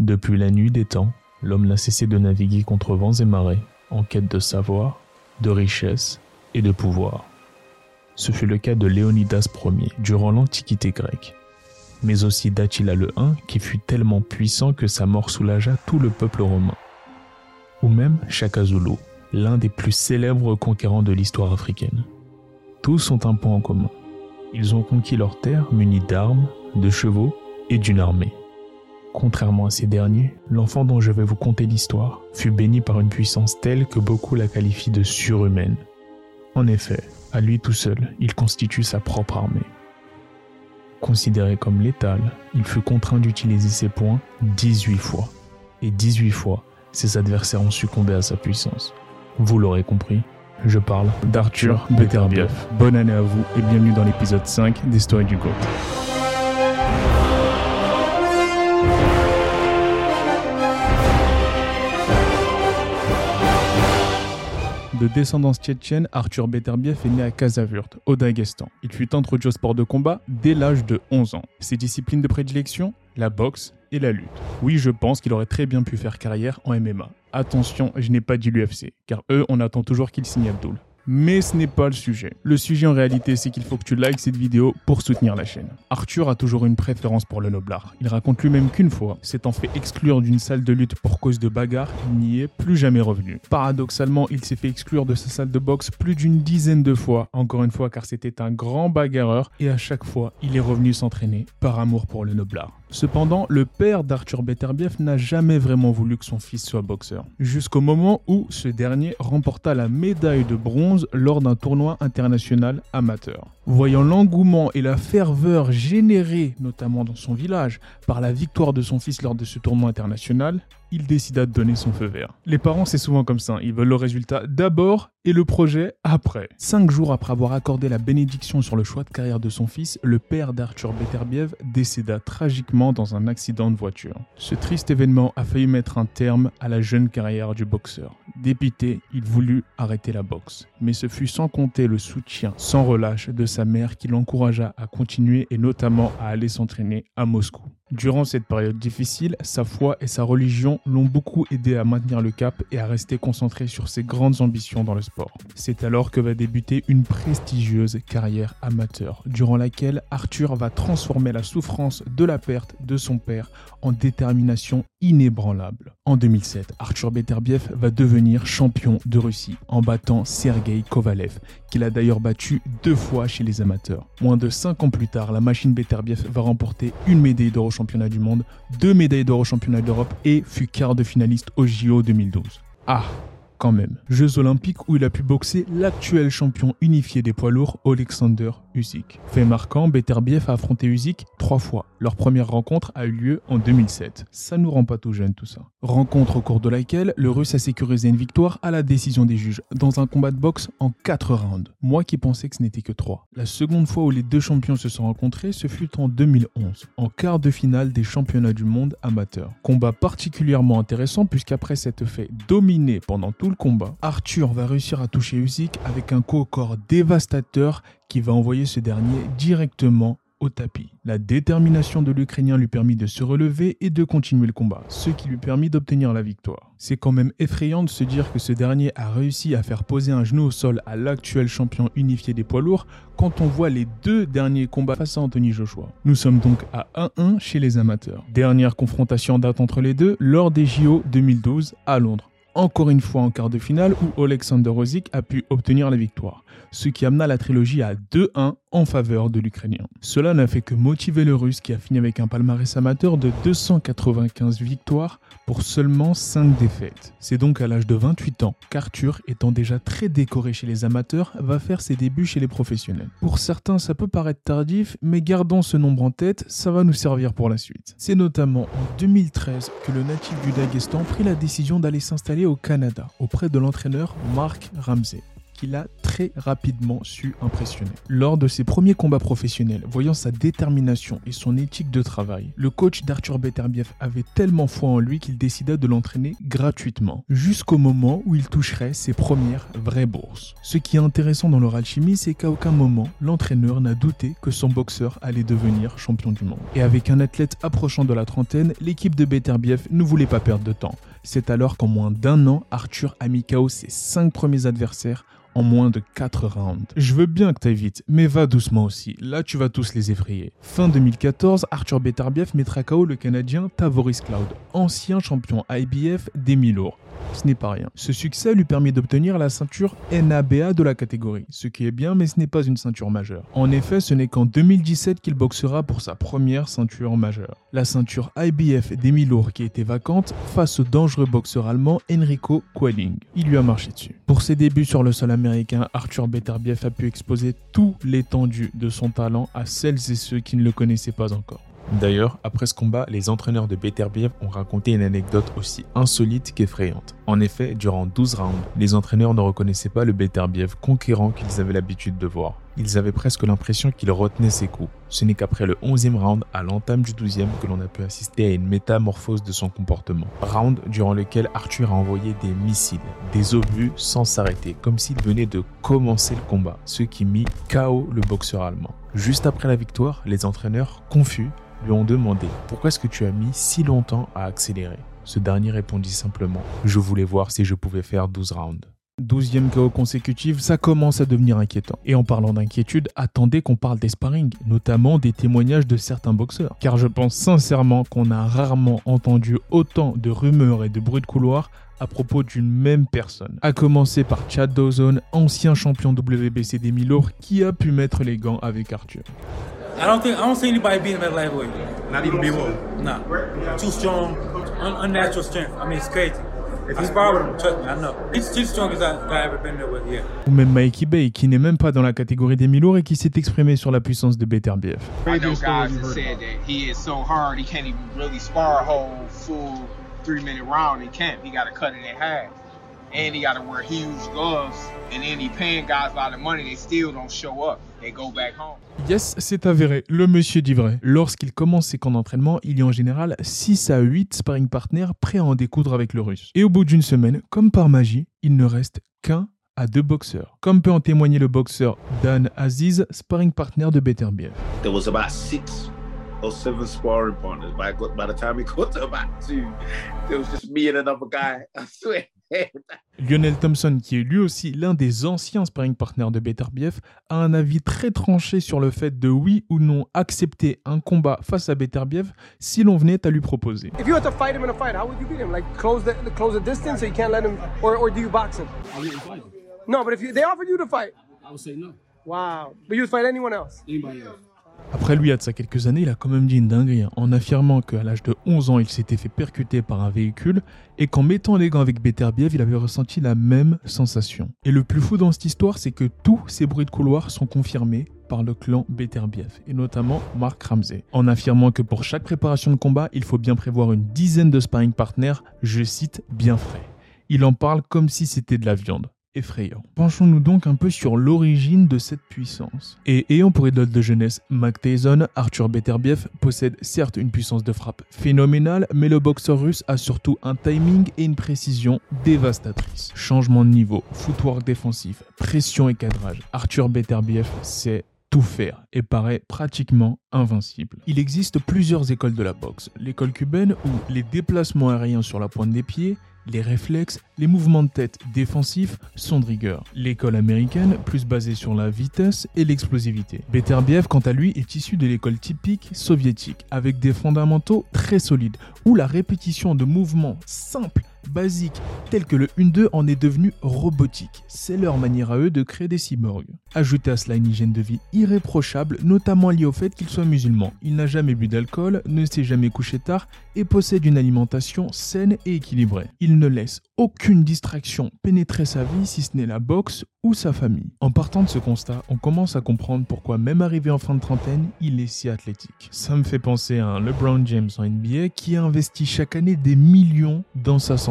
Depuis la nuit des temps, l'homme n'a cessé de naviguer contre vents et marées, en quête de savoir, de richesse et de pouvoir. Ce fut le cas de Léonidas Ier durant l'Antiquité grecque, mais aussi d'Attila le Hun qui fut tellement puissant que sa mort soulagea tout le peuple romain. Ou même Shaka Zulu, l'un des plus célèbres conquérants de l'histoire africaine. Tous ont un point en commun. Ils ont conquis leur terre munis d'armes, de chevaux et d'une armée. Contrairement à ces derniers, l'enfant dont je vais vous conter l'histoire fut béni par une puissance telle que beaucoup la qualifient de surhumaine. En effet, à lui tout seul, il constitue sa propre armée. Considéré comme létal, il fut contraint d'utiliser ses poings 18 fois. Et 18 fois, ses adversaires ont succombé à sa puissance. Vous l'aurez compris, je parle d'Arthur Beterbiev. Bonne année à vous et bienvenue dans l'épisode 5 d'Histoire du GOAT. De descendance tchétchène, Arthur Beterbiev est né à Kazavurt, au Daghestan. Il fut introduit au sport de combat dès l'âge de 11 ans. Ses disciplines de prédilection La boxe et la lutte. Oui, je pense qu'il aurait très bien pu faire carrière en MMA. Attention, je n'ai pas dit l'UFC, car eux, on attend toujours qu'ils signent Abdul. Mais ce n'est pas le sujet. Le sujet en réalité, c'est qu'il faut que tu likes cette vidéo pour soutenir la chaîne. Arthur a toujours une préférence pour le noblard. Il raconte lui-même qu'une fois, s'étant fait exclure d'une salle de lutte pour cause de bagarre, il n'y est plus jamais revenu. Paradoxalement, il s'est fait exclure de sa salle de boxe plus d'une dizaine de fois, encore une fois car c'était un grand bagarreur, et à chaque fois, il est revenu s'entraîner par amour pour le noblard. Cependant, le père d'Arthur Beterbiev n'a jamais vraiment voulu que son fils soit boxeur, jusqu'au moment où ce dernier remporta la médaille de bronze lors d'un tournoi international amateur. Voyant l'engouement et la ferveur générés, notamment dans son village, par la victoire de son fils lors de ce tournoi international, il décida de donner son feu vert. Les parents, c'est souvent comme ça, ils veulent le résultat d'abord et le projet après. Cinq jours après avoir accordé la bénédiction sur le choix de carrière de son fils, le père d'Arthur Beterbiev décéda tragiquement dans un accident de voiture. Ce triste événement a failli mettre un terme à la jeune carrière du boxeur. Dépité, il voulut arrêter la boxe, mais ce fut sans compter le soutien sans relâche de sa mère qui l'encouragea à continuer et notamment à aller s'entraîner à Moscou. Durant cette période difficile, sa foi et sa religion l'ont beaucoup aidé à maintenir le cap et à rester concentré sur ses grandes ambitions dans le sport. C'est alors que va débuter une prestigieuse carrière amateur, durant laquelle Arthur va transformer la souffrance de la perte de son père en détermination inébranlable. En 2007, Arthur Beterbiev va devenir champion de Russie en battant Sergei Kovalev, qu'il a d'ailleurs battu deux fois chez les amateurs. Moins de 5 ans plus tard, la machine Beterbiev va remporter une médaille d'or championnat du monde, deux médailles d'or au championnat d'Europe et fut quart de finaliste au JO 2012. Ah, quand même. Jeux olympiques où il a pu boxer l'actuel champion unifié des poids lourds, Alexander Usyk. Fait marquant, Beterbiev a affronté Usyk trois fois. Leur première rencontre a eu lieu en 2007. Ça nous rend pas tout jeunes tout ça. Rencontre au cours de laquelle le Russe a sécurisé une victoire à la décision des juges dans un combat de boxe en 4 rounds. Moi qui pensais que ce n'était que 3. La seconde fois où les deux champions se sont rencontrés, ce fut en 2011, en quart de finale des championnats du monde amateur. Combat particulièrement intéressant puisqu'après s'être fait dominer pendant tout le combat, Arthur va réussir à toucher Usyk avec un coup au corps dévastateur qui va envoyer ce dernier directement au tapis. La détermination de l'Ukrainien lui permit de se relever et de continuer le combat, ce qui lui permit d'obtenir la victoire. C'est quand même effrayant de se dire que ce dernier a réussi à faire poser un genou au sol à l'actuel champion unifié des poids lourds quand on voit les deux derniers combats face à Anthony Joshua. Nous sommes donc à 1-1 chez les amateurs. Dernière confrontation date entre les deux lors des JO 2012 à Londres encore une fois en quart de finale où Alexander Rosic a pu obtenir la victoire, ce qui amena la trilogie à 2-1 en faveur de l'Ukrainien. Cela n'a fait que motiver le Russe qui a fini avec un palmarès amateur de 295 victoires pour seulement 5 défaites. C'est donc à l'âge de 28 ans qu'Arthur, étant déjà très décoré chez les amateurs, va faire ses débuts chez les professionnels. Pour certains, ça peut paraître tardif, mais gardons ce nombre en tête, ça va nous servir pour la suite. C'est notamment en 2013 que le natif du Daghestan prit la décision d'aller s'installer au Canada, auprès de l'entraîneur Mark Ramsey qu'il a très rapidement su impressionner. Lors de ses premiers combats professionnels, voyant sa détermination et son éthique de travail, le coach d'Arthur Beterbiev avait tellement foi en lui qu'il décida de l'entraîner gratuitement, jusqu'au moment où il toucherait ses premières vraies bourses. Ce qui est intéressant dans leur alchimie, c'est qu'à aucun moment, l'entraîneur n'a douté que son boxeur allait devenir champion du monde. Et avec un athlète approchant de la trentaine, l'équipe de Beterbiev ne voulait pas perdre de temps. C'est alors qu'en moins d'un an, Arthur a mis KO ses 5 premiers adversaires en moins de 4 rounds. Je veux bien que t'ailles vite, mais va doucement aussi, là tu vas tous les effrayer. Fin 2014, Arthur Beterbiev mettra KO le Canadien Tavoris Cloud, ancien champion IBF des lourds ce n'est pas rien. Ce succès lui permet d'obtenir la ceinture NABA de la catégorie, ce qui est bien mais ce n'est pas une ceinture majeure. En effet, ce n'est qu'en 2017 qu'il boxera pour sa première ceinture majeure. La ceinture IBF demi lourds qui était vacante face au dangereux boxeur allemand Enrico Quelling. Il lui a marché dessus. Pour ses débuts sur le sol américain, Arthur Beterbiev a pu exposer tout l'étendue de son talent à celles et ceux qui ne le connaissaient pas encore. D'ailleurs, après ce combat, les entraîneurs de Beterbiev ont raconté une anecdote aussi insolite qu'effrayante. En effet, durant 12 rounds, les entraîneurs ne reconnaissaient pas le Beterbiev conquérant qu'ils avaient l'habitude de voir. Ils avaient presque l'impression qu'il retenait ses coups. Ce n'est qu'après le 11e round, à l'entame du 12e, que l'on a pu assister à une métamorphose de son comportement. Round durant lequel Arthur a envoyé des missiles, des obus sans s'arrêter, comme s'il venait de commencer le combat, ce qui mit KO le boxeur allemand. Juste après la victoire, les entraîneurs, confus, lui ont demandé pourquoi est-ce que tu as mis si longtemps à accélérer? Ce dernier répondit simplement Je voulais voir si je pouvais faire 12 rounds. 12e KO consécutif, ça commence à devenir inquiétant. Et en parlant d'inquiétude, attendez qu'on parle des sparring, notamment des témoignages de certains boxeurs. Car je pense sincèrement qu'on a rarement entendu autant de rumeurs et de bruits de couloir à propos d'une même personne. A commencer par Chad Dawson, ancien champion WBC des Milo, qui a pu mettre les gants avec Arthur. I don't think I don't see anybody beating him at lightweight. Not even B1. Nah. Too strong, un unnatural strength. I mean, it's crazy. If spar with him, trust me, I know. He's the strongest I've ever been there with, yeah. Ou même Mikey Bay, qui n'est même pas dans la catégorie des Milours et qui s'est exprimé sur la puissance de. I know guys that said that he is so hard he can't even really spar a whole full three minute round in camp. He got to cut it in half. And he got to wear huge gloves. And then he paying guys a lot of money, they still don't show up. Yes, c'est avéré, le monsieur dit vrai. Lorsqu'il commence ses camps d'entraînement, il y a en général 6 à 8 sparring partners prêts à en découdre avec le russe. Et au bout d'une semaine, comme par magie, il ne reste qu'un à deux boxeurs. Comme peut en témoigner le boxeur Dan Aziz, sparring partner de Beterbiev. There was about six or seven sparring partners. By, by the time we got to about two, there was just me and another guy. I swear. Lionel Thompson, qui est lui aussi l'un des anciens sparring partners de Beterbiev, a un avis très tranché sur le fait de oui ou non accepter un combat face à Beterbiev si l'on venait à lui proposer. If you had to fight him in a fight, how would you beat him? Like close the close the distance so you can't let him, or or do you box him? I wouldn't fight him. No, but if you, they offered you to fight, I would say no. wow. But you'd fight anyone else? Anybody else? Après lui, de ça quelques années, il a quand même dit une dinguerie hein, en affirmant qu'à l'âge de 11 ans, il s'était fait percuter par un véhicule et qu'en mettant les gants avec Beterbiev, il avait ressenti la même sensation. Et le plus fou dans cette histoire, c'est que tous ces bruits de couloir sont confirmés par le clan Beterbiev, et notamment Mark Ramsey, en affirmant que pour chaque préparation de combat, il faut bien prévoir une dizaine de sparring partners, je cite, bien frais. Il en parle comme si c'était de la viande effrayant. Penchons-nous donc un peu sur l'origine de cette puissance. Et ayant pour idole de jeunesse Mac Tyson, Arthur Beterbiev possède certes une puissance de frappe phénoménale, mais le boxeur russe a surtout un timing et une précision dévastatrice. Changement de niveau, footwork défensif, pression et cadrage. Arthur Beterbiev sait tout faire et paraît pratiquement invincible. Il existe plusieurs écoles de la boxe. L'école cubaine où les déplacements aériens sur la pointe des pieds, les réflexes, les mouvements de tête défensifs sont de rigueur. L'école américaine, plus basée sur la vitesse et l'explosivité. Beterbiev, quant à lui, est issu de l'école typique soviétique, avec des fondamentaux très solides, où la répétition de mouvements simples basique, tel que le 1-2 en est devenu robotique. C'est leur manière à eux de créer des cyborgs. Ajoutez à cela une hygiène de vie irréprochable, notamment liée au fait qu'il soit musulman. Il n'a jamais bu d'alcool, ne s'est jamais couché tard et possède une alimentation saine et équilibrée. Il ne laisse aucune distraction pénétrer sa vie si ce n'est la boxe ou sa famille. En partant de ce constat, on commence à comprendre pourquoi même arrivé en fin de trentaine, il est si athlétique. Ça me fait penser à un LeBron James en NBA qui a investi chaque année des millions dans sa santé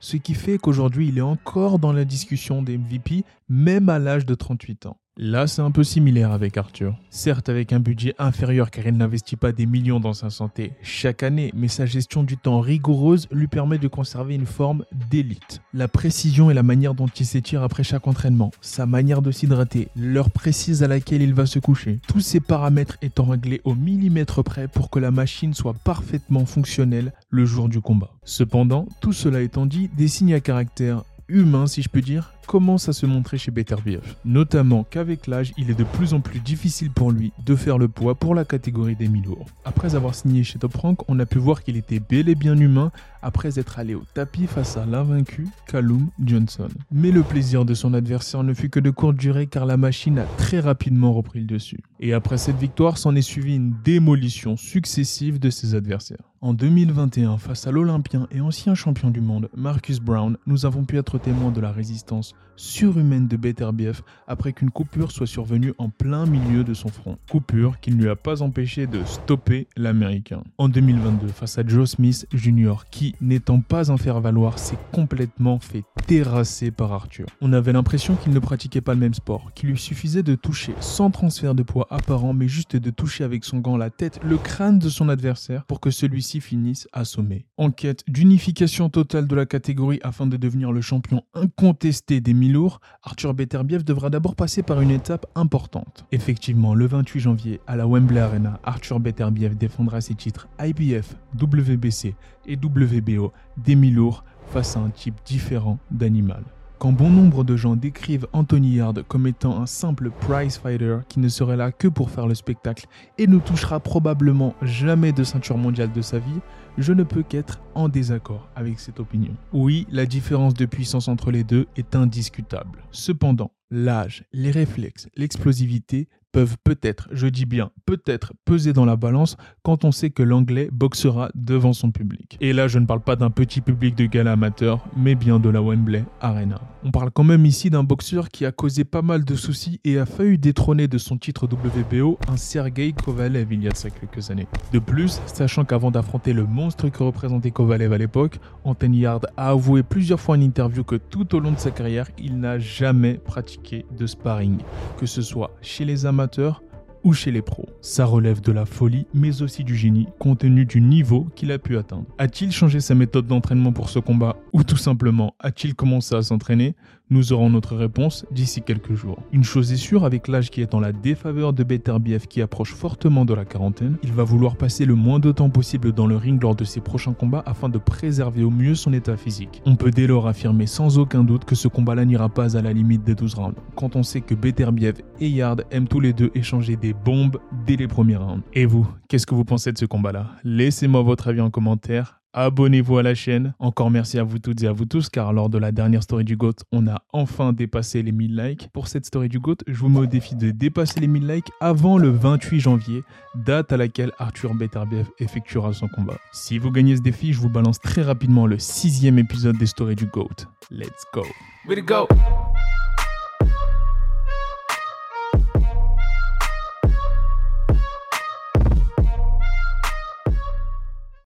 Ce qui fait qu'aujourd'hui, il est encore dans la discussion des MVP, même à l'âge de 38 ans. Là, c'est un peu similaire avec Arthur. Certes, avec un budget inférieur car il n'investit pas des millions dans sa santé chaque année, mais sa gestion du temps rigoureuse lui permet de conserver une forme d'élite. La précision et la manière dont il s'étire après chaque entraînement, sa manière de s'hydrater, l'heure précise à laquelle il va se coucher, tous ces paramètres étant réglés au millimètre près pour que la machine soit parfaitement fonctionnelle le jour du combat. Cependant, tout cela étant dit, des signes à caractère humain, si je peux dire, commence à se montrer chez Beterbiev. Notamment qu'avec l'âge, il est de plus en plus difficile pour lui de faire le poids pour la catégorie des mi-lourds. Après avoir signé chez Top Rank, on a pu voir qu'il était bel et bien humain après être allé au tapis face à l'invaincu Callum Johnson. Mais le plaisir de son adversaire ne fut que de courte durée car la machine a très rapidement repris le dessus. Et après cette victoire, s'en est suivi une démolition successive de ses adversaires. En 2021, face à l'Olympien et ancien champion du monde Marcus Brown, nous avons pu être témoins de la résistance surhumaine de Beterbiev après qu'une coupure soit survenue en plein milieu de son front. Coupure qui ne lui a pas empêché de stopper l'Américain. En 2022, face à Joe Smith Jr., qui, n'étant pas un faire-valoir, s'est complètement fait terrasser par Arthur. On avait l'impression qu'il ne pratiquait pas le même sport, qu'il lui suffisait de toucher sans transfert de poids apparent, mais juste de toucher avec son gant la tête, le crâne de son adversaire pour que celui-ci finisse assommé. En quête d'unification totale de la catégorie afin de devenir le champion incontesté des mi-lourds, Arthur Beterbiev devra d'abord passer par une étape importante. Effectivement, le 28 janvier, à la Wembley Arena, Arthur Beterbiev défendra ses titres IBF, WBC et WBO des mi-lourds face à un type différent d'animal. Quand bon nombre de gens décrivent Anthony Yard comme étant un simple prize fighter qui ne serait là que pour faire le spectacle et ne touchera probablement jamais de ceinture mondiale de sa vie, je ne peux qu'être en désaccord avec cette opinion. Oui, la différence de puissance entre les deux est indiscutable. Cependant, l'âge, les réflexes, l'explosivité peuvent peut-être, je dis bien peut-être, peser dans la balance quand on sait que l'anglais boxera devant son public. Et là, je ne parle pas d'un petit public de gala amateur, mais bien de la Wembley Arena. On parle quand même ici d'un boxeur qui a causé pas mal de soucis et a failli détrôner de son titre WBO un Sergei Kovalev il y a quelques années. De plus, sachant qu'avant d'affronter le que représentait Kovalev à l'époque, Anthony Yard a avoué plusieurs fois en interview que tout au long de sa carrière, il n'a jamais pratiqué de sparring, que ce soit chez les amateurs ou chez les pros. Ça relève de la folie, mais aussi du génie, compte tenu du niveau qu'il a pu atteindre. A-t-il changé sa méthode d'entraînement pour ce combat, ou tout simplement a-t-il commencé à s'entraîner? Nous aurons notre réponse d'ici quelques jours. Une chose est sûre, avec l'âge qui est en la défaveur de Beterbiev qui approche fortement de la quarantaine, il va vouloir passer le moins de temps possible dans le ring lors de ses prochains combats afin de préserver au mieux son état physique. On peut dès lors affirmer sans aucun doute que ce combat-là n'ira pas à la limite des 12 rounds, quand on sait que Beterbiev et Yard aiment tous les deux échanger des bombes dès les premiers rounds. Et vous, qu'est-ce que vous pensez de ce combat-là? Laissez-moi votre avis en commentaire. Abonnez-vous à la chaîne. Encore merci à vous toutes et à vous tous, car lors de la dernière story du GOAT, on a enfin dépassé les 1000 likes. Pour cette story du GOAT, je vous mets au défi de dépasser les 1000 likes avant le 28 janvier, date à laquelle Arthur Beterbiev effectuera son combat. Si vous gagnez ce défi, je vous balance très rapidement le sixième épisode des stories du GOAT. Let's go. GOAT.